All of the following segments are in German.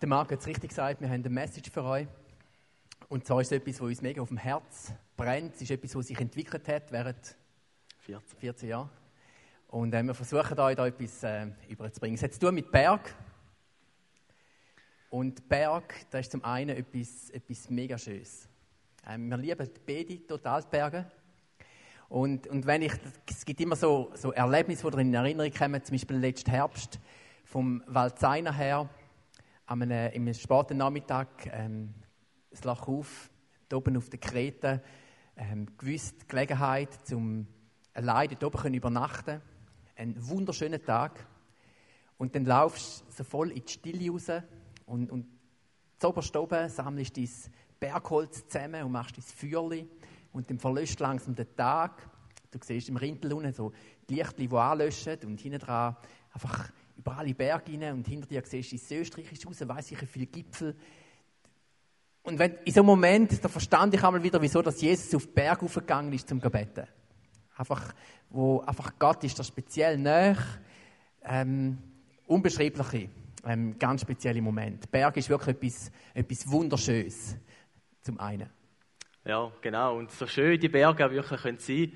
Der Marc hat es richtig gesagt, wir haben eine Message für euch. Und zwar ist es etwas, was uns mega auf dem Herz brennt. Es ist etwas, was sich entwickelt hat während 14, 14 Jahren. Und äh, wir versuchen euch da etwas äh, überzubringen. Es hat zu tun mit Berg. Und Berg, das ist zum einen etwas, etwas mega Schönes. Ähm, wir lieben die Bedi, total die Berge. Und, und wenn ich, es gibt immer so, so Erlebnisse, die in Erinnerung kommen, zum Beispiel letzten Herbst vom Waldseiner her, am einem, im späten Nachmittag, ähm, das Lach auf, oben auf der Krete, ähm, gewusst die Gelegenheit, zum allein dort oben übernachten Ein wunderschöner Tag. Und dann laufst du so voll in die Stille raus und, und zuoberst oben sammelst dein Bergholz zusammen und machst dein Feuerchen und dann verlöscht langsam den Tag. Du siehst im Rindel unten so die Lichter, die anlöschen und hinten dran einfach über alle Berge rein und hinter dir siehst du ins Österreich raus, weiss ich, wie viele Gipfel. Und wenn, in so einem Moment, da verstand ich einmal wieder, wieso dass Jesus auf den Berg aufgegangen ist zum Gebeten. Einfach, wo einfach Gott ist, der speziell näher, ähm, unbeschreibliche, ähm, ganz spezielle Moment. Berg ist wirklich etwas, etwas Wunderschönes, zum einen. Ja, genau. Und so schön die Berge auch wirklich können sein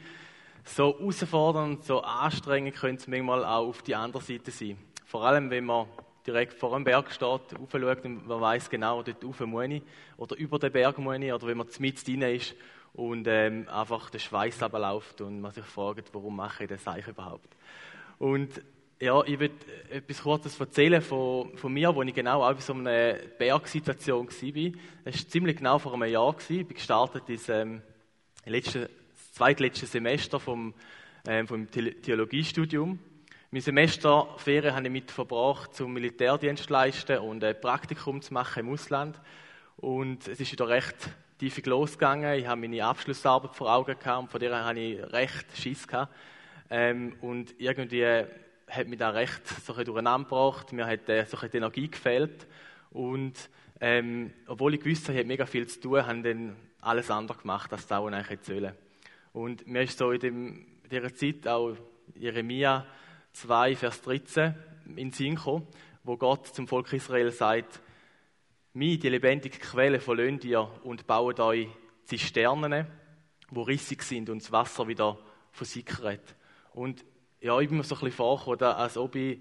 so herausfordernd, so anstrengend können sie manchmal auch auf die andere Seite sein. Vor allem, wenn man direkt vor einem Berg steht, raufschaut und man weiß genau, dort rauf muss ich, oder über den Berg muss ich, oder wenn man mit drin ist und ähm, einfach der Schweiß abläuft und man sich fragt, warum mache ich das eigentlich überhaupt? Und ja, ich will etwas Kurzes erzählen von, von mir, wo ich genau auch in so einer Bergsituation war. Das war ziemlich genau vor einem Jahr. Ich bin gestartet ins ähm, letzte, zweitletzte Semester vom, ähm, vom Theologiestudium. Mein Semesterferien habe ich mit verbracht, zum Militärdienst zu leisten und ein Praktikum zu machen im Ausland. Und es ist wieder recht tiefig losgegangen. Ich habe meine Abschlussarbeit vor Augen gehabt und von der habe ich recht Schiss gehabt. Ähm, und irgendwie hat mich da recht so ein durcheinander gebracht. Mir hat äh, so die Energie gefehlt. Und ähm, obwohl ich wusste, ich habe mega viel zu tun, habe ich dann alles anders gemacht, als das auch eigentlich sollen. Und mir ist so in, dem, in dieser Zeit auch Jeremia 2, Vers 13 in Sinn gekommen, wo Gott zum Volk Israel sagt, mich, die lebendige Quelle, verlöhnt ihr und baut euch Zisternen, wo rissig sind und das Wasser wieder versickert. Und ja, ich bin mir so ein bisschen vorgekommen, als ob ich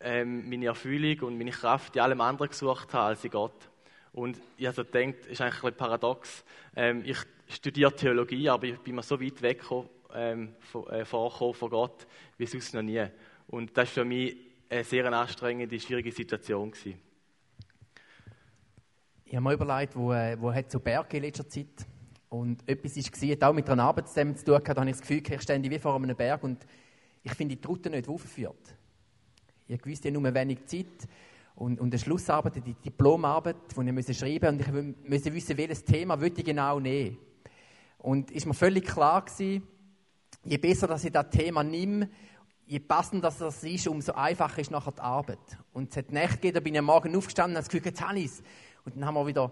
ähm, meine Erfüllung und meine Kraft in allem anderen gesucht habe als in Gott. Und ich habe so gedacht, ist eigentlich ein bisschen paradox. Ähm, ich studiere Theologie, aber ich bin mir so weit weg ähm, von, äh, von Gott wie sonst noch nie. Und das war für mich eine sehr anstrengende, schwierige Situation. Gewesen. Ich habe mir überlegt, wo, äh, wo hat so Berge in letzter Zeit und etwas war, hat auch mit einer Arbeit zu tun, da habe ich das Gefühl, ich stehe wie vor einem Berg und ich finde die Route nicht, die führt. Ich wusste ja nur wenig Zeit und, und eine Schlussarbeit, die Diplomarbeit, die ich schreiben musste und ich musste wissen, welches Thema ich genau nehmen Und ist mir völlig klar gewesen, je besser, dass ich das Thema nehme, je passender das ist, umso einfacher ist nachher die Arbeit. Und es hat Nächte gegeben, da bin ich am Morgen aufgestanden und habe das Gefühl, jetzt habe ich es. Und dann haben wir wieder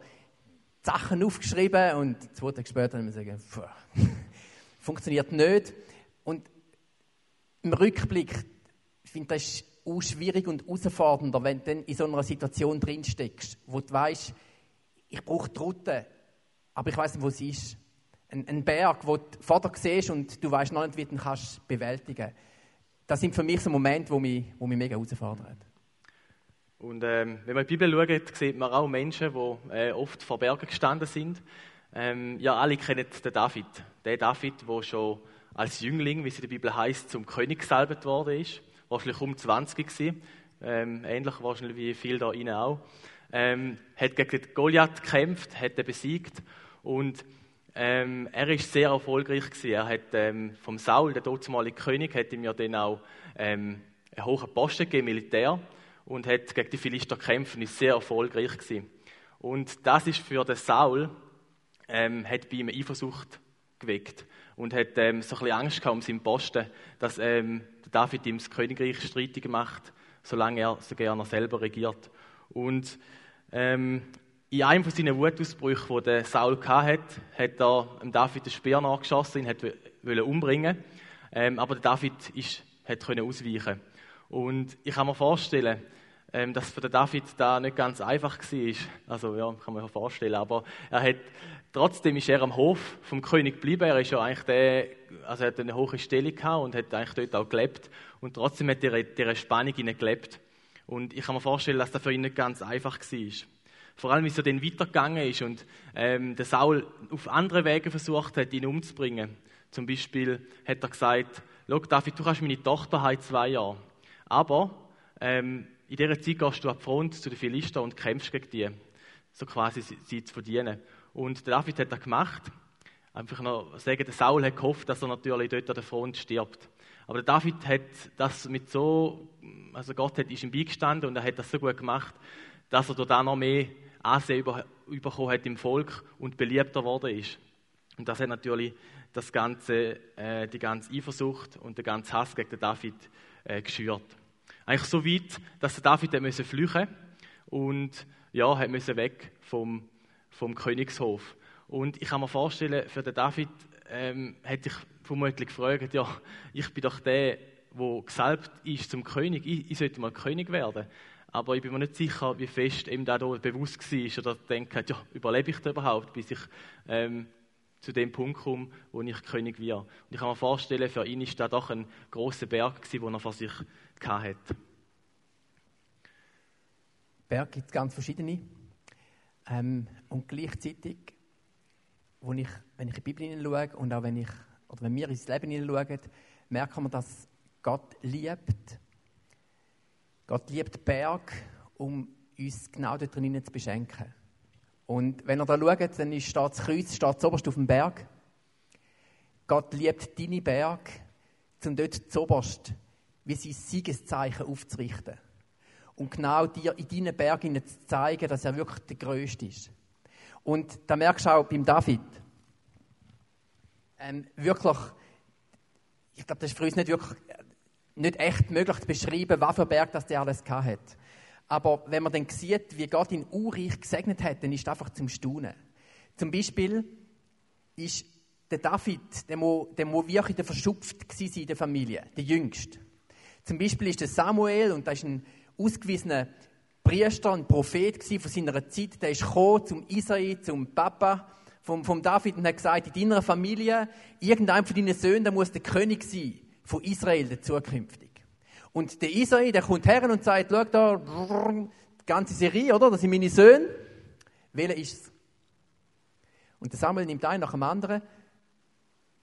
Sachen aufgeschrieben und zwei Tage später haben wir gesagt, funktioniert nicht. Und im Rückblick, ich finde, das auch schwierig und herausfordernder, wenn du dann in so einer Situation drinsteckst, wo du weißt, ich brauche die Route, aber ich weiß nicht, wo sie ist. Ein, ein Berg, wo du vor dir siehst und du weißt noch nicht, wie du ihn bewältigen kannst. Das sind für mich so Momente, die mich, die mich mega herausfordern. Und ähm, wenn man in die Bibel schaut, sieht man auch Menschen, die äh, oft vor Bergen gestanden sind. Ähm, ja, alle kennen den David. Den David, der schon als Jüngling, wie es in der Bibel heißt, zum König gesalbt worden ist. Wahrscheinlich um 20 gewesen. Ähm, ähnlich wahrscheinlich wie viele da innen auch. Ähm, hat gegen Goliath gekämpft, hat er besiegt und ähm, er ist sehr erfolgreich gewesen. Er hat ähm, vom Saul, der damalige König, hat ihm ja dann auch ähm, einen hohen Posten gegeben, Militär, und hat gegen die Philister gekämpft und ist sehr erfolgreich gewesen. Und das ist für den Saul, ähm, hat bei ihm Eifersucht geweckt und hat ähm, so ein bisschen Angst gehabt um seinen Posten, dass ähm, David ihm das Königreich streitig macht, solange er so gerne selber regiert. Und ähm, in einem von seinen Wutausbrüchen, die Saul hatte, hat er David den Speer nachgeschossen, ihn wollte umbringen. Ähm, aber David ist, hat ausweichen. Und ich kann mir vorstellen, ähm, dass für den David da nicht ganz einfach war. Also ja, kann man sich vorstellen. Aber er hat, trotzdem ist er am Hof vom König geblieben. Er ist ja eigentlich der, also er hat eine hohe Stellung gehabt und hat eigentlich dort auch gelebt. Und trotzdem hat er in dieser Spannung gelebt. Und ich kann mir vorstellen, dass das für ihn nicht ganz einfach war. Vor allem, wie es dann weitergegangen ist und ähm, der Saul auf andere Wege versucht hat, ihn umzubringen. Zum Beispiel hat er gesagt, Schau, David, du kannst meine Tochter haben zwei Jahre. Aber ähm, in dieser Zeit gehst du an die Front zu den Philister und kämpfst gegen die. So quasi sie, zu verdienen. Und David hat das gemacht. Einfach noch sagen, der Saul hat gehofft, dass er natürlich dort an der Front stirbt. Aber der David hat das mit so, also Gott hat, ist ihm beigestanden und er hat das so gut gemacht, dass er da noch mehr Ansehen bekommen hat im Volk und beliebter geworden ist. Und das hat natürlich das ganze, äh, die ganze Eifersucht und der ganze Hass gegen den David äh, geschürt. Eigentlich so weit, dass der David musste flüchten und ja, hat müssen weg vom, vom Königshof. Und ich kann mir vorstellen, für den David ähm, hätte ich vermutlich gefragt, ja, ich bin doch der, der gesalbt ist zum König. Ich, ich sollte mal König werden. Aber ich bin mir nicht sicher, wie fest ihm da bewusst war oder denkt, ja, überlebe ich da überhaupt, bis ich ähm, zu dem Punkt komme, wo ich König werde. Und ich kann mir vorstellen, für ihn ist das doch ein großer Berg gewesen, den er vor sich hatte. Berg gibt es ganz verschiedene. Ähm, und gleichzeitig, wo ich, wenn ich in die Bibel hineinschaue und auch wenn, ich, oder wenn wir ins Leben hineinschauen, merken wir, dass Gott liebt. Gott liebt Berg, um uns genau dort drinnen zu beschenken. Und wenn ihr da schaut, dann steht das Kreuz steht oberst auf dem Berg. Gott liebt deine Berg, um dort zoberst wie sein Siegeszeichen aufzurichten. Und genau dir in deinen Bergen zu zeigen, dass er wirklich der Größte ist. Und da merkst du auch beim David, ähm, wirklich, ich glaube, das ist für uns nicht wirklich, nicht echt möglich zu beschreiben, was für Berg das der alles hat. Aber wenn man dann sieht, wie Gott ihn urreich gesegnet hat, dann ist das einfach zum Staunen. Zum Beispiel ist der David, der muss, der muss wirklich der verschupft in der Familie, der Jüngste. Zum Beispiel ist der Samuel, und das ist ein ausgewiesener Priester, ein Prophet von seiner Zeit, der ist gekommen zum Isai, zum Papa vom, vom David und hat gesagt, in deiner Familie, irgendein von deinen Söhnen, muss der König sein von Israel, der zukünftig. Und der Isai, der kommt her und sagt, schau da, die ganze Serie, oder? Das sind meine Söhne. Welcher ist es? Und der Samuel nimmt einen nach dem anderen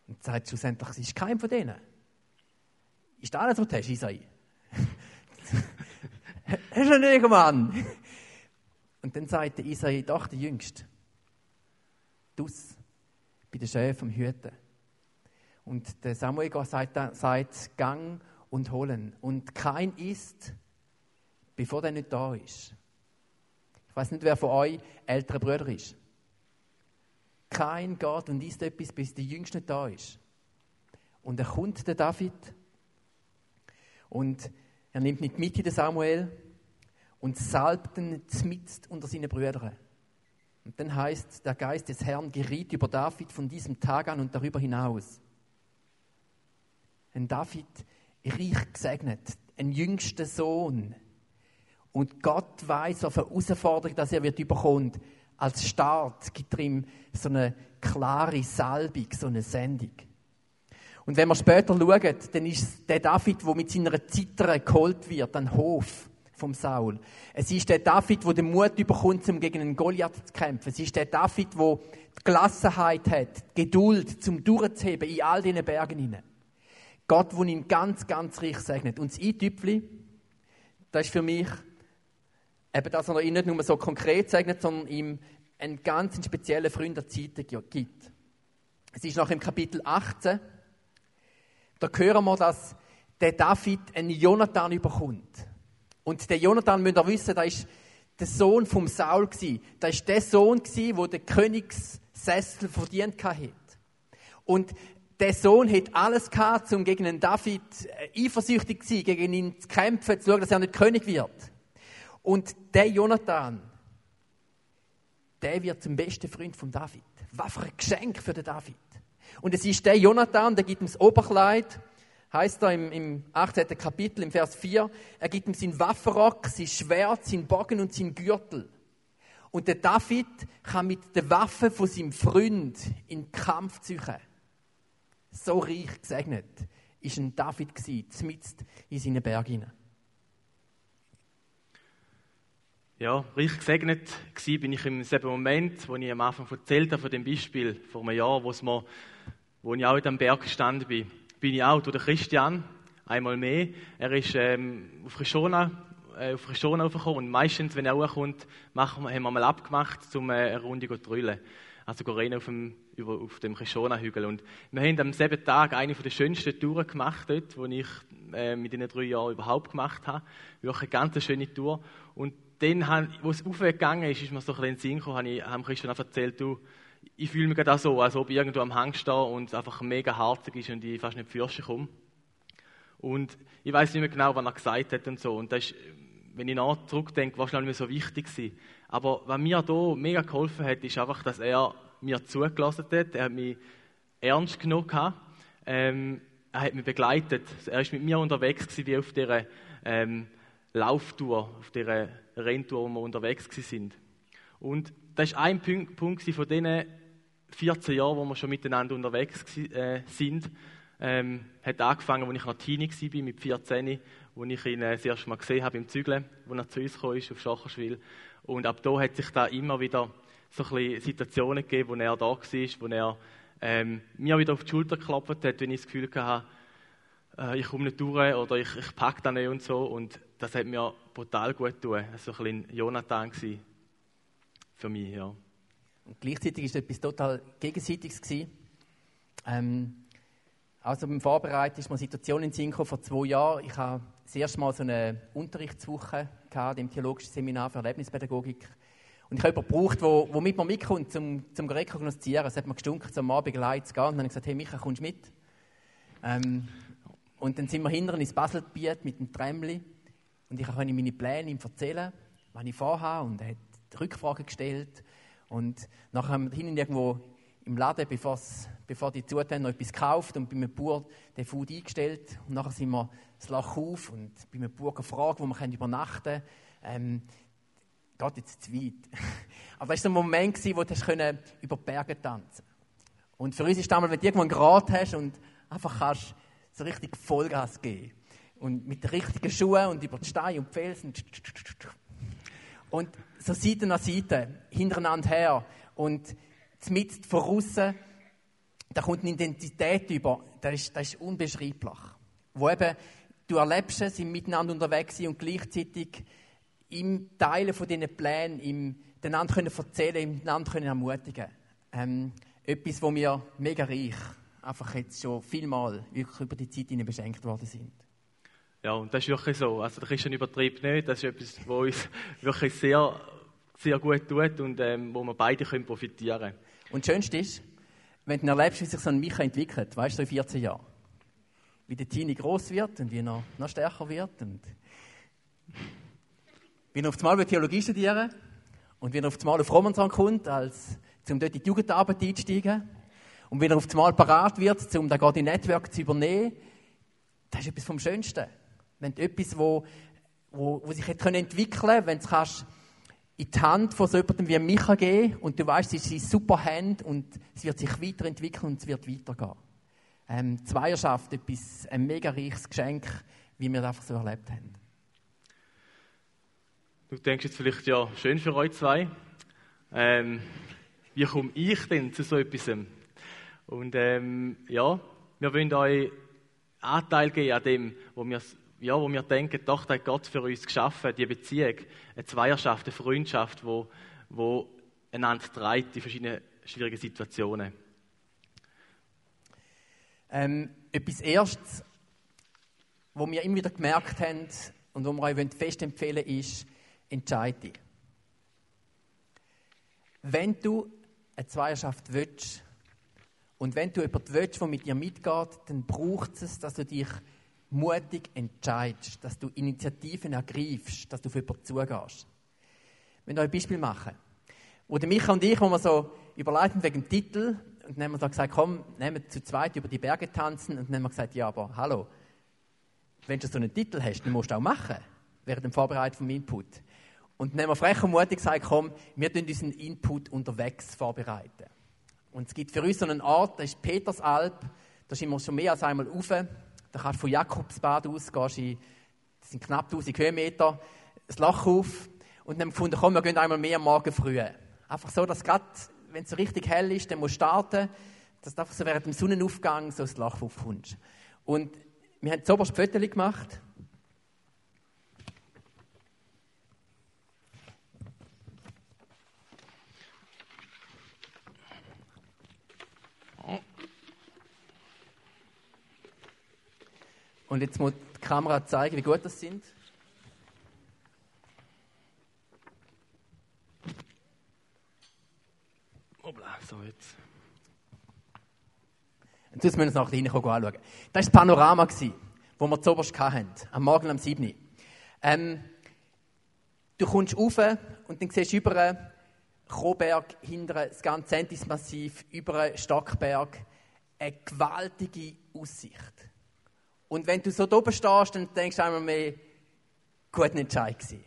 und sagt schlussendlich, es ist kein von denen. Ist das alles, was du hast, Isai? hast du einen Mann? Und dann sagt der Isai, doch, der Jüngste. Dus, bei den Schäfen vom Hüten. Und der Samuel sagt, sagt, gang und holen. Und kein ist, bevor der nicht da ist. Ich weiß nicht, wer von euch ältere Brüder ist. Kein geht und isst etwas, bis der Jüngste nicht da ist. Und er kommt, der David, und er nimmt nicht mit in den Samuel und salbt ihn zmitzt unter seine Brüder. Und dann heißt, der Geist des Herrn geriet über David von diesem Tag an und darüber hinaus. Ein David reich gesegnet, ein jüngster Sohn. Und Gott weiß auf eine Herausforderung, dass er wird überkommt. Als Start gibt er ihm so eine klare Salbung, so eine Sendung. Und wenn wir später schauen, dann ist der David, der mit seiner Zittere geholt wird, an Hof vom Saul. Es ist der David, der den Mut überkommt, um gegen einen Goliath zu kämpfen. Es ist der David, der die Gelassenheit hat, die Geduld, zum durchzuheben in all diesen Bergen hinein. Gott, der ihn ganz, ganz reich segnet. Und das Eintüpfli, das ist für mich eben, dass er ihn nicht nur so konkret segnet, sondern ihm einen ganz speziellen Freund der Zeit gibt. Es ist nach dem Kapitel 18, da hören wir, dass der David einen Jonathan überkommt. Und der Jonathan, müsst ihr wissen, da ist der Sohn vom Saul gsi. Da ist der Sohn gsi, wo der Königssessel verdient hat. Und der Sohn hat alles gehabt, um gegen den David äh, eifersüchtig zu sein, gegen ihn zu kämpfen, zu schauen, dass er nicht König wird. Und der Jonathan, der wird zum besten Freund von David. Was für ein Geschenk für den David. Und es ist der Jonathan, der gibt ihm das Oberkleid, heißt da im, im 18. Kapitel, im Vers 4, er gibt ihm seinen Waffenrock, sein Schwert, seinen Bogen und seinen Gürtel. Und der David kann mit der Waffe von seinem Freund in den Kampf ziehen. So reich gesegnet ist ein David mitten in seinen Bergen. Ja, reich gesegnet war bin ich im selben Moment, wo ich am Anfang erzählt habe von dem Beispiel vor einem Jahr, wo, ich auch in diesem Berg gestanden bin. Bin ich auch durch den Christian, einmal mehr. Er ist ähm, auf Rishona, äh, auf Rishona aufgekommen und meistens, wenn er wir, haben wir mal abgemacht, um äh, eine Runde zu drüllen. Also rein auf dem, über, auf dem Rishona-Hügel. Und wir haben am selben Tag eine der schönsten Touren gemacht dort, die ich äh, mit den drei Jahren überhaupt gemacht habe. Wirklich eine ganz schöne Tour. Und dann, wo es aufgegangen ist, ist mir so ein bisschen in den Sinn gekommen, habe ich habe erzählt, du, ich fühle mich gerade so, als ob ich irgendwo am Hang stehe und es einfach mega harzig ist und ich fast nicht fürschen komme. Und ich weiß nicht mehr genau, was er gesagt hat und so. Und das ist, wenn ich nach zurückdenke, wahrscheinlich nicht mehr so wichtig gewesen. Aber was mir hier mega geholfen hat, ist einfach, dass er mir zugelassen hat. Er hat mich ernst genommen. Ähm, er hat mich begleitet. Er ist mit mir unterwegs gewesen, wie auf dieser ähm, Lauftour, auf dieser Renntour, wo wir unterwegs sind. Und das ist ein Punkt, Punkt von diesen 14 Jahren, wo wir schon miteinander unterwegs äh, sind. Ähm, hat angefangen, als ich noch Teenie war, mit 14, wo ich ihn äh, das erste Mal gesehen habe im Zügeln, wo er zu uns ist, auf Schacherschwil. Und ab da hat sich da immer wieder so ein Situationen gegeben, wo er da war, wo er ähm, mir wieder auf die Schulter geklopft hat, wenn ich das Gefühl hatte, äh, ich komme nicht durch oder ich, ich packe da nicht und so. Und das hat mir brutal gut getan. So ein bisschen Jonathan für mich, ja. Und gleichzeitig war es etwas total Gegenseitiges. Ähm, also beim Vorbereiten ist mir eine Situation in Sinn vor zwei Jahren. Ich habe das erste Mal so eine Unterrichtswoche gehabt, im theologischen Seminar für Erlebnispädagogik. Und ich habe jemanden gebraucht, der, der mit mir mitkommt, zum, zum rekognoszieren. Es hat mir gestunken, zum Abend allein zu gehen. Und dann habe ich gesagt, hey Micha, kommst du mit? Ähm, und dann sind wir hinten ins Baselgebiet mit dem Trämli. Und ich konnte meine Pläne ihm erzählen, was ich vorhabe. Und er hat Rückfragen gestellt. Und nachher haben wir hinten irgendwo im Laden, bevor die Zutaten noch etwas gekauft und bei einem Bauer den Food eingestellt. Und nachher sind wir das Lach auf und bei einem Bauer gefragt, wo wir übernachten können. Ähm, geht jetzt zu weit. Aber das war so ein Moment, wo du über die Berge tanzen Und für uns ist damals, wenn du irgendwo einen Grat hast und einfach kannst so richtig Vollgas geben. Und mit den richtigen Schuhen und über die Steine und die Felsen. Und so Seite an Seite, hintereinander her. Und mit außen, da kommt eine Identität über, das ist, das ist unbeschreiblich. Wo eben, du erlebst es, sind miteinander unterwegs und gleichzeitig im Teilen von diesen Plänen, im den anderen können erzählen, im einander können ermutigen. Ähm, etwas, wo mir mega reich einfach jetzt schon vielmal wirklich über die Zeit beschenkt worden sind. Ja, und das ist wirklich so. Also, der Christian übertreibt nicht. Das ist etwas, was uns wirklich sehr, sehr gut tut und ähm, wo wir beide können profitieren können. Und das Schönste ist, wenn du erlebst, wie sich so ein Micha entwickelt, weißt du, so in 14 Jahren. Wie der Teenie groß wird und wie er noch, stärker wird. Und wie er auf einmal Theologie studieren und wie er auf einmal auf Romanson kommt, als, um dort in die Jugendarbeit einzusteigen. Und wenn er auf einmal parat wird, um das Gott Network zu übernehmen, das ist etwas vom Schönsten. Wenn du etwas, wo, wo, wo sich entwickeln kann, wenn du es in die Hand von so jemandem wie Micha geben und du weißt, es ist eine super Hand und es wird sich weiterentwickeln und es wird weitergehen. Ähm, Zweierschaft, etwas, ein mega reiches Geschenk, wie wir das einfach so erlebt haben. Du denkst jetzt vielleicht, ja, schön für euch zwei. Ähm, wie komme ich denn zu so etwas? Und ähm, ja, wir wollen euch Anteil geben an dem, wo wir, ja, wo wir denken, doch, da hat Gott für uns geschaffen, die Beziehung, eine Zweierschaft, eine Freundschaft, wo, wo einander treibt in verschiedenen schwierigen Situationen. Ähm, etwas Erstes, wo wir immer wieder gemerkt haben und wo wir euch fest empfehlen ist, entscheide Wenn du eine Zweierschaft willst, und wenn du jemanden willst, der mit dir mitgeht, dann braucht es, dass du dich mutig entscheidest, dass du Initiativen ergreifst, dass du für jemanden zugehst. Wir euch ein Beispiel machen. Wo der Micha und ich, wo wir so überleiten wegen dem Titel, und dann haben wir gesagt, komm, nehmen wir zu zweit über die Berge tanzen, und dann haben wir gesagt, ja, aber hallo, wenn du so einen Titel hast, dann musst du auch machen, während dem Vorbereiten vom Input. Und dann haben wir frech und mutig gesagt, komm, wir tun unseren Input unterwegs vorbereiten. Und es gibt für uns so einen Ort, das ist Petersalp, da sind wir schon mehr als einmal rauf. Da kannst du von Jakobsbad aus, in, das sind knapp 1000 Höhenmeter, das Loch auf. Und dann gefunden, komm, wir gehen einmal mehr am Morgen früh. Einfach so, dass gerade, wenn es so richtig hell ist, dann musst du starten, dass du einfach so während dem Sonnenaufgang so das Loch aufkommst. Und wir haben zuoberst Fotos gemacht. Und jetzt muss die Kamera zeigen, wie gut das sind. Hoppla, so jetzt. Und jetzt müssen wir uns nach hinten anschauen. Das war das Panorama, das wir zuoberst hatten, am Morgen um 7 Uhr. Ähm, du kommst rauf und dann siehst du über einen Kroberg, hinter das ganze Zentismassiv, über Stockberg, eine gewaltige Aussicht. Und wenn du so da oben stehst, dann denkst du einmal mehr, gut Entscheid gewesen.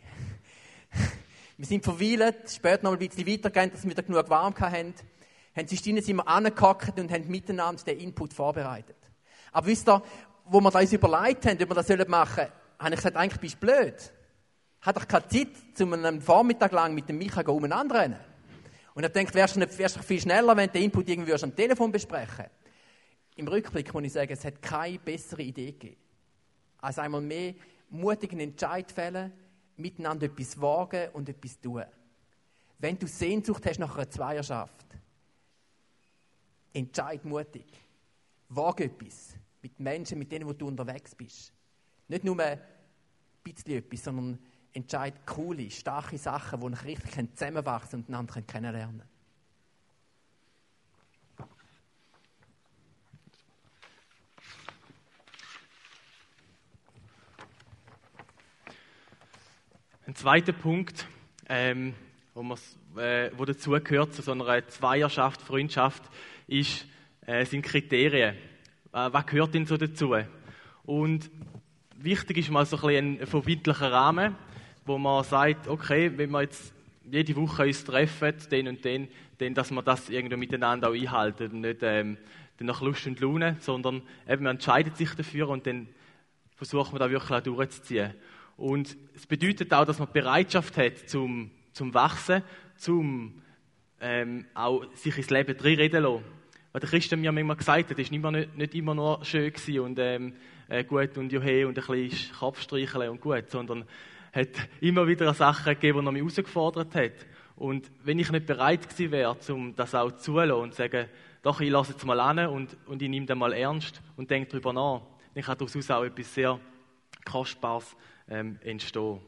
wir sind verweilt, später noch ein bisschen weitergegangen, dass wir wieder genug warm hatten. Haben sie sind wir angehockt und haben miteinander den Input vorbereitet. Aber wisst ihr, wo wir uns überlegt haben, ob wir das machen sollen, habe ich gesagt, eigentlich bist du blöd. Hat doch keine Zeit, zu einem Vormittag lang mit dem Micha umeinander rennen. Und er denkt, wärst du nicht, wärst du viel schneller, wenn du den Input irgendwie am Telefon besprechen Im Rückblick muss ich sagen, es hat keine bessere Idee gegeben. Als einmal mehr mutigen Entscheid fällen, miteinander etwas wagen und etwas tun. Wenn du Sehnsucht hast nach einer Zweierschaft, entscheid mutig. Wage etwas mit Menschen, mit denen wo du unterwegs bist. Nicht nur ein bisschen etwas, sondern entscheid coole, starke Sachen, die euch richtig zusammenwachsen und einander kennenlernen Ein zweiter Punkt, ähm, wo, äh, wo dazu gehört, zu so einer Zweierschaft, Freundschaft, ist, äh, sind Kriterien. Äh, was gehört denn so dazu? Und wichtig ist mal so ein, bisschen ein verbindlicher Rahmen, wo man sagt, okay, wenn wir jetzt jede Woche uns treffen, den und den, dann, dass wir das irgendwie miteinander auch einhalten und nicht ähm, nach Lust und Laune, sondern eben, man entscheidet sich dafür und dann versucht man da wirklich auch durchzuziehen. Und es bedeutet auch, dass man Bereitschaft hat zum, zum Wachsen, zum ähm, auch sich ins Leben reinreden lassen. Weil der Christen mir manchmal gesagt hat, es war nicht, immer nur schön und ähm, äh, gut und juhe und ein bisschen Kopfstreicheln und gut, sondern hat immer wieder Sachen gegeben, die mich herausgefordert hat. Und wenn ich nicht bereit gewesen wäre, um das auch zulassen und zu sagen, doch, ich lasse es mal an und, und ich nehme das mal ernst und denke darüber nach, dann kann daraus auch etwas sehr Kostbares ähm, entstehen.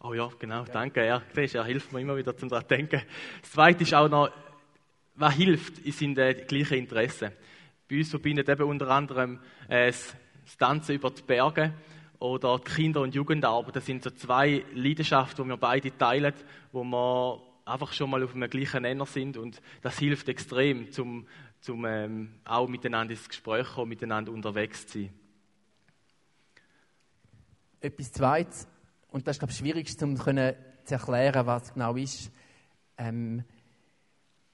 Oh ja, genau, danke. Siehst, er hilft mir immer wieder zum daran denken. Das Zweite ist auch noch, was hilft, sind die gleichen Interessen. Bei uns verbindet eben unter anderem äh, das Tanzen über die Berge oder die Kinder- und Jugendarbeit. Das sind so zwei Leidenschaften, die wir beide teilen, wo wir einfach schon mal auf einem gleichen Nenner sind und das hilft extrem, zum, zum ähm, auch miteinander ins Gespräch kommen, miteinander unterwegs zu sein. Etwas Zweites, und das ist, glaube ich, schwierig um zu erklären, was genau ist. Ähm,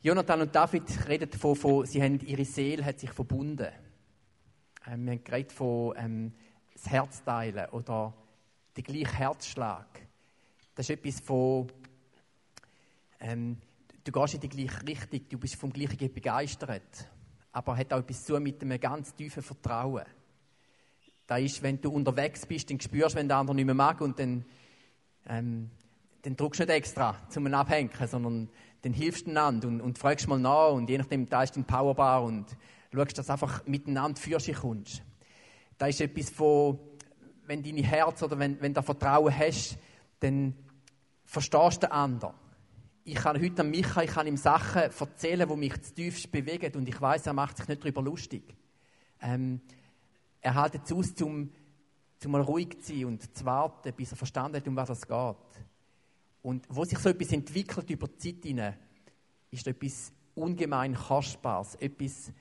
Jonathan und David reden davon, von, sie haben, ihre Seele hat sich verbunden. Ähm, wir haben geredet von ähm, das Herzteilen oder der gleiche Herzschlag. Das ist etwas von, ähm, du gehst in die gleiche Richtung, du bist vom Gleichen begeistert. Aber hat auch etwas zu mit einem ganz tiefen Vertrauen. Das ist, wenn du unterwegs bist, dann spürst du, wenn der andere nicht mehr mag und dann, ähm, dann drückst du nicht extra zum Abhängen, sondern dann hilfst du einander und, und fragst mal nach und je nachdem, da ist dein Powerbar und schaust, dass du einfach miteinander für sich kommst. Da ist etwas von, wenn dein Herz oder wenn, wenn du Vertrauen hast, dann verstehst du den anderen. Ich kann heute an Micha, ich kann ihm Sachen erzählen, die mich zu tiefst bewegen und ich weiß, er macht sich nicht darüber lustig. Ähm, er hält es aus, um, um ruhig zu sein und zu warten, bis er verstanden hat, um was es geht. Und wo sich so etwas entwickelt über die Zeit hinein, ist etwas ungemein Kostbares, etwas,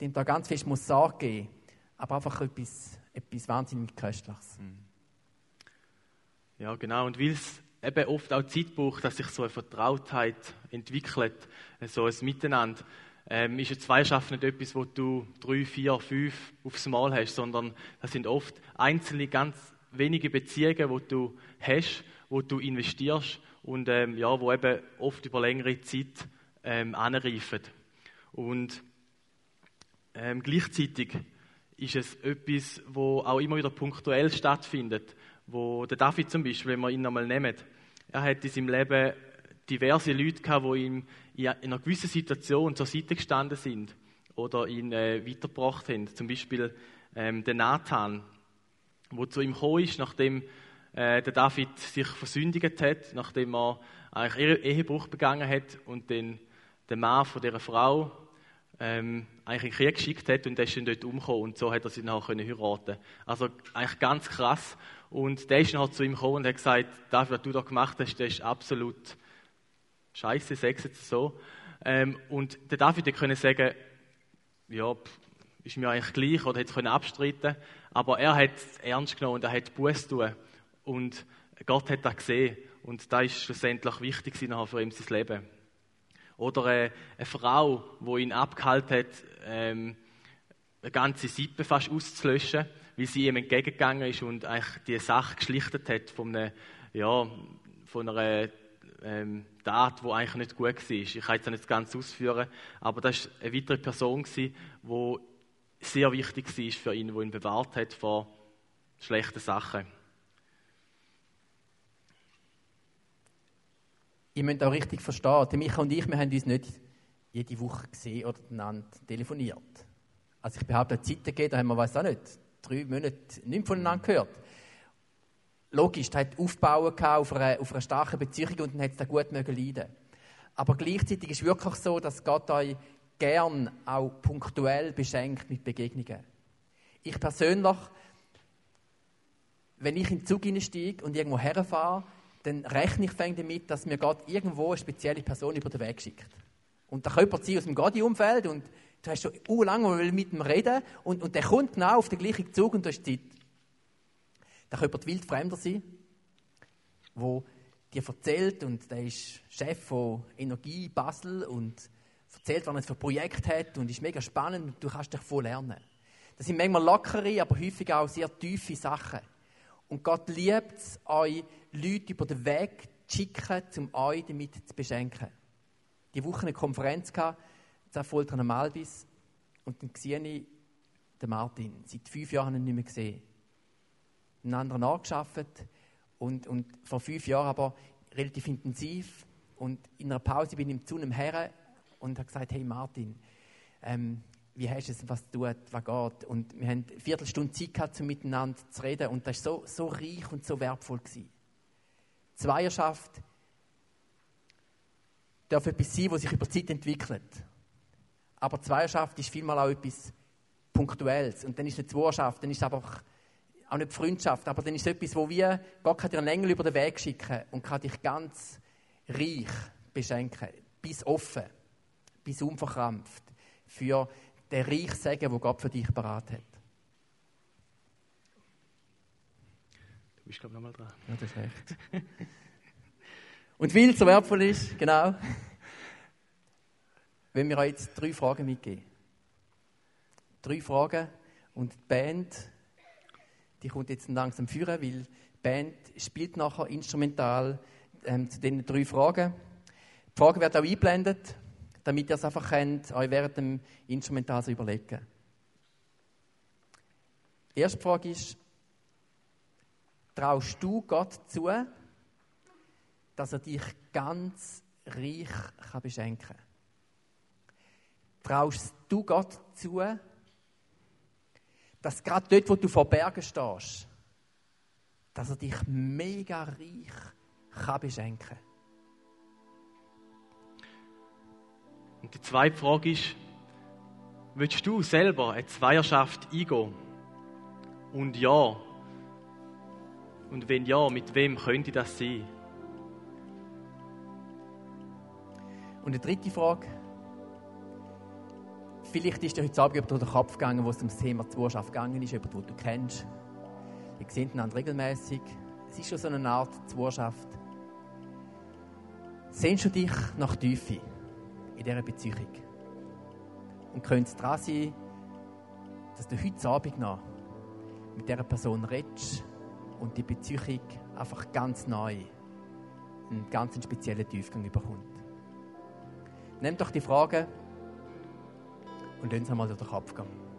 dem da ganz fest muss Sorge geben, aber einfach etwas, etwas wahnsinnig Köstliches. Ja, genau. Und weil es eben oft auch Zeit braucht, dass sich so eine Vertrautheit entwickelt, so ein Miteinander, ähm, ist eine Zweischaft nicht etwas, wo du drei, vier, fünf aufs Mal hast, sondern das sind oft einzelne, ganz wenige Beziehungen, wo du hast, wo du investierst und ähm, ja, wo eben oft über längere Zeit ähm, anreifen. Und ähm, gleichzeitig ist es etwas, wo auch immer wieder punktuell stattfindet, wo der David zum Beispiel, wenn wir ihn einmal nehmen, er hat in seinem Leben diverse Leute gehabt, die ihm in einer gewissen Situation zur Seite gestanden sind oder ihn äh, weitergebracht haben. Zum Beispiel ähm, der Nathan, wo zu ihm gekommen ist, nachdem äh, der David sich versündigt hat, nachdem er eigentlich Ehebruch begangen hat und den, den Mann von dieser Frau ähm, eigentlich in den Krieg geschickt hat und der ist dann dort umgekommen und so hat er sie nachher können heiraten. Also eigentlich ganz krass. Und der ist dann halt zu ihm gekommen und hat gesagt, David, was du da gemacht hast, das ist absolut scheiße, sag jetzt so. Ähm, und der David konnte sagen, ja, ist mir eigentlich gleich oder hätte es abstreiten aber er hat es ernst genommen und er hat Buß tun und Gott hat das gesehen und das ist schlussendlich wichtig für ihm sein Leben. Oder eine, eine Frau, die ihn abgehalten hat, ähm, eine ganze Sippe fast auszulöschen, weil sie ihm entgegengegangen ist und eigentlich die Sache geschlichtet hat von einer, ja, von einer ähm, Tat, die eigentlich nicht gut war. Ich kann es nicht ganz ausführen, aber das war eine weitere Person, die sehr wichtig war für ihn, die ihn bewahrt hat vor schlechten Sachen. Ihr müsst auch richtig verstehen, Micha und ich, wir haben uns nicht jede Woche gesehen oder telefoniert. Also ich behaupte, Zeiten gegeben, da haben wir, weiß auch nicht, drei Monate nicht voneinander gehört. Logisch, da hat Aufbauen auf einer, auf einer starken Beziehung und dann hat es da gut mögen leiden. Aber gleichzeitig ist es wirklich so, dass Gott euch gern auch punktuell beschenkt mit Begegnungen. Ich persönlich, wenn ich in den Zug steige und irgendwo herfahre, dann rechne ich damit, dass mir Gott irgendwo eine spezielle Person über den Weg schickt. Und da könnte sein aus dem Godi-Umfeld und du hast schon lange mit ihm reden und, und der kommt genau auf den gleichen Zug und du hast Zeit. Da könnte jemand wildfremder sein, der dir erzählt und der ist Chef von Energie Basel und erzählt, was er für ein Projekt hat und ist mega spannend und du kannst dich voll lernen. Das sind manchmal lockere, aber häufig auch sehr tiefe Sachen. Und Gott liebt es, euch Leute über den Weg zu schicken, um euch damit zu beschenken. Die Woche eine Konferenz gehabt, in Folter am Malbis, und dann sehe ich den Martin. Seit fünf Jahren habe ich ihn nicht mehr gesehen. Einen anderen angeschafft und, und vor fünf Jahren aber relativ intensiv. Und in einer Pause bin ich zu einem Herren und habe gesagt, hey Martin, ähm, wie du es, was tut, was geht? Und wir haben eine Viertelstunde Zeit gehabt, um miteinander zu reden und das war so, so reich und so wertvoll. Gewesen. Zweierschaft darf etwas sein, was sich über Zeit entwickelt. Aber Zweierschaft ist vielmal auch etwas Punktuelles. Und dann ist es eine Zweierschaft, dann ist es einfach auch nicht Freundschaft, aber dann ist es etwas, wo wir, Gott kann dir einen Engel über den Weg schicken und kann dich ganz reich beschenken, bis offen, bis unverkrampft für den Reich Segen, wo Gott für dich parat hat. Du bist, glaube ich, nochmal dran. Ja, das ist recht. Und weil es so wertvoll ist, genau, wenn wir euch jetzt drei Fragen mitgeben. Drei Fragen und die Band, die kommt jetzt langsam führen, weil die Band spielt nachher instrumental ähm, zu diesen drei Fragen. Die Fragen werden auch eingeblendet damit ihr es einfach könnt, euch während dem Instrumental so überlegen. Die erste Frage ist, traust du Gott zu, dass er dich ganz reich kann beschenken kann? Traust du Gott zu, dass gerade dort, wo du vor Bergen stehst, dass er dich mega reich kann beschenken kann? Und die zweite Frage ist, willst du selber eine Zweierschaft eingehen? Und ja. Und wenn ja, mit wem könnte das sein? Und die dritte Frage, vielleicht ist dir heute Abend jemand durch den Kopf gegangen, wo es um das Thema Zuhörschaft gegangen ist, jemand, den du kennst. Wir sehen einander regelmäßig. Es ist schon so eine Art Zuhörschaft. Sehnst du dich nach Tiefe in dieser Beziehung? Und könnte es daran sein, dass du heute Abend noch mit dieser Person redest und die Beziehung einfach ganz neu einen ganz speziellen Tiefgang überkommt. Nimm doch die Frage und lass uns einmal durch den Kopf gehen.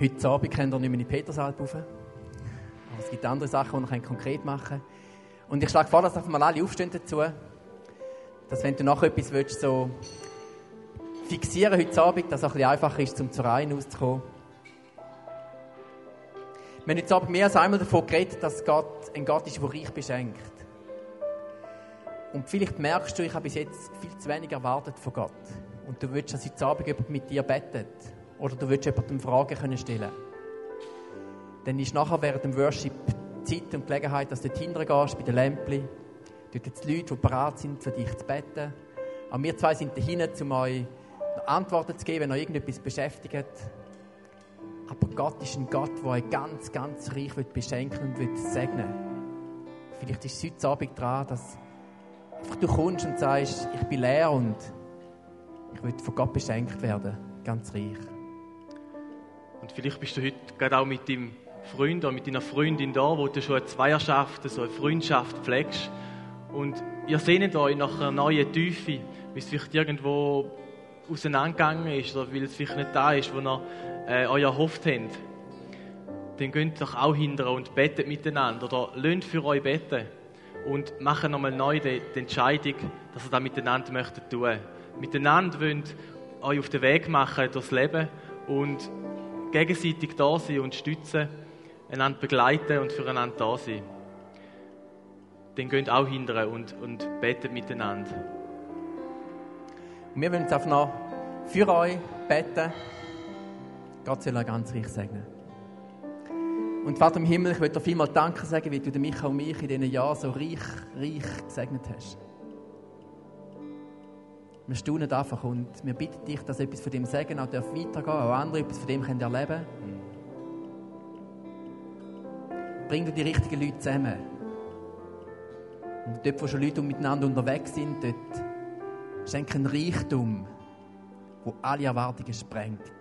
Heute Abend könnt ihr nicht mehr in die Petersalp rauf. Aber es gibt andere Sachen, die ihr konkret machen könnt. Und ich schlage vor, dass einfach mal alle aufstehen dazu. Dass wenn du noch etwas willst, so fixieren heute Abend, dass es ein bisschen einfacher ist, um zur Reihe auszukommen. Wir haben heute Abend mehr als einmal davon geredet, dass Gott ein Gott ist, der reich beschenkt. Und vielleicht merkst du, ich habe bis jetzt viel zu wenig erwartet von Gott. Und du willst, dass heute Abend jemand mit dir bettet oder du willst jemandem Fragen können stellen Dann ist nachher während dem Worship Zeit und Gelegenheit, dass du dort hingehst, bei den Lämpchen. Dort gibt es Leute, die bereit sind, für dich zu beten. Aber wir zwei sind dahinter, um euch Antworten zu geben, wenn euch irgendetwas beschäftigt. Aber Gott ist ein Gott, der euch ganz, ganz reich wird beschenken und wird segnen. Vielleicht ist es heute Abend dran, dass einfach du kommst und sagst, ich bin leer und ich will von Gott beschenkt werden, ganz reich. Und vielleicht bist du heute gerade auch mit deinem Freund oder mit deiner Freundin da, wo du schon eine Zweierschaft, so eine Freundschaft pflegst. Und ihr sehnt euch nach einer neuen Tiefe, wie es vielleicht irgendwo auseinandergegangen ist oder weil es vielleicht nicht da ist, wo ihr äh, euch erhofft habt. Dann geht doch auch hinterher und betet miteinander oder lönt für euch beten und machen nochmal neu die, die, Entscheidung, dass ihr das miteinander möchtet tun. Miteinander wollt euch auf den Weg machen durchs Leben und gegenseitig da sein und stützen, einander begleiten und füreinander da sein. Dann geht auch hinterher und, und betet miteinander. Wir wollen jetzt einfach noch für euch beten. Gott soll euch ganz reich segnen. Und Vater im Himmel, ich möchte dir vielmal Danke sagen, wie du mich und mich in diesen Jahren so reich, reich gesegnet hast. Wir staunen einfach und wir bitten dich, dass etwas von dem Segen auch weitergehen darf, auch andere etwas von dem können erleben Bring du die richtigen Leute zusammen. Und dort, wo schon Leute miteinander unterwegs sind, dort schenke einen Reichtum, wo alle Erwartungen sprengt.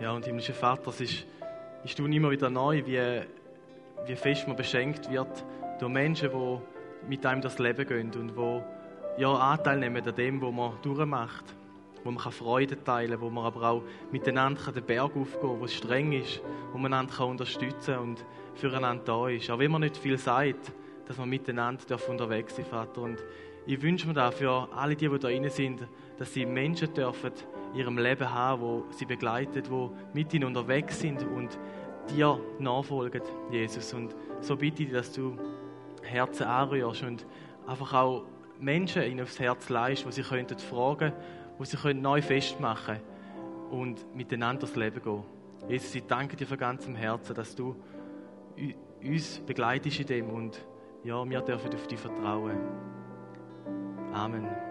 Ja, und himmlischer Vater, es ist, ist du immer wieder neu, wie, wie fest man beschenkt wird durch Menschen, die mit einem das Leben gehen und wo ja, Anteil nehmen an dem, was man durchmacht. wo man Freude teilen kann, wo man aber auch miteinander den Berg aufgehen kann, wo es streng ist, wo man einander unterstützen und füreinander da ist. Auch wenn man nicht viel sagt, dass man miteinander unterwegs sein Vater. Und ich wünsche mir da für alle die, die da drin sind, dass sie Menschen dürfen in ihrem Leben haben, wo sie begleiten, wo mit ihnen unterwegs sind und dir nachfolgen, Jesus. Und so bitte ich, dass du Herzen anrührst und einfach auch Menschen ihnen aufs Herz leist, wo sie könnten fragen, wo sie können neu festmachen und miteinander das Leben gehen. Jesus, ich danke dir von ganzem Herzen, dass du uns begleitest in dem und ja, wir dürfen auf dich vertrauen. Amen.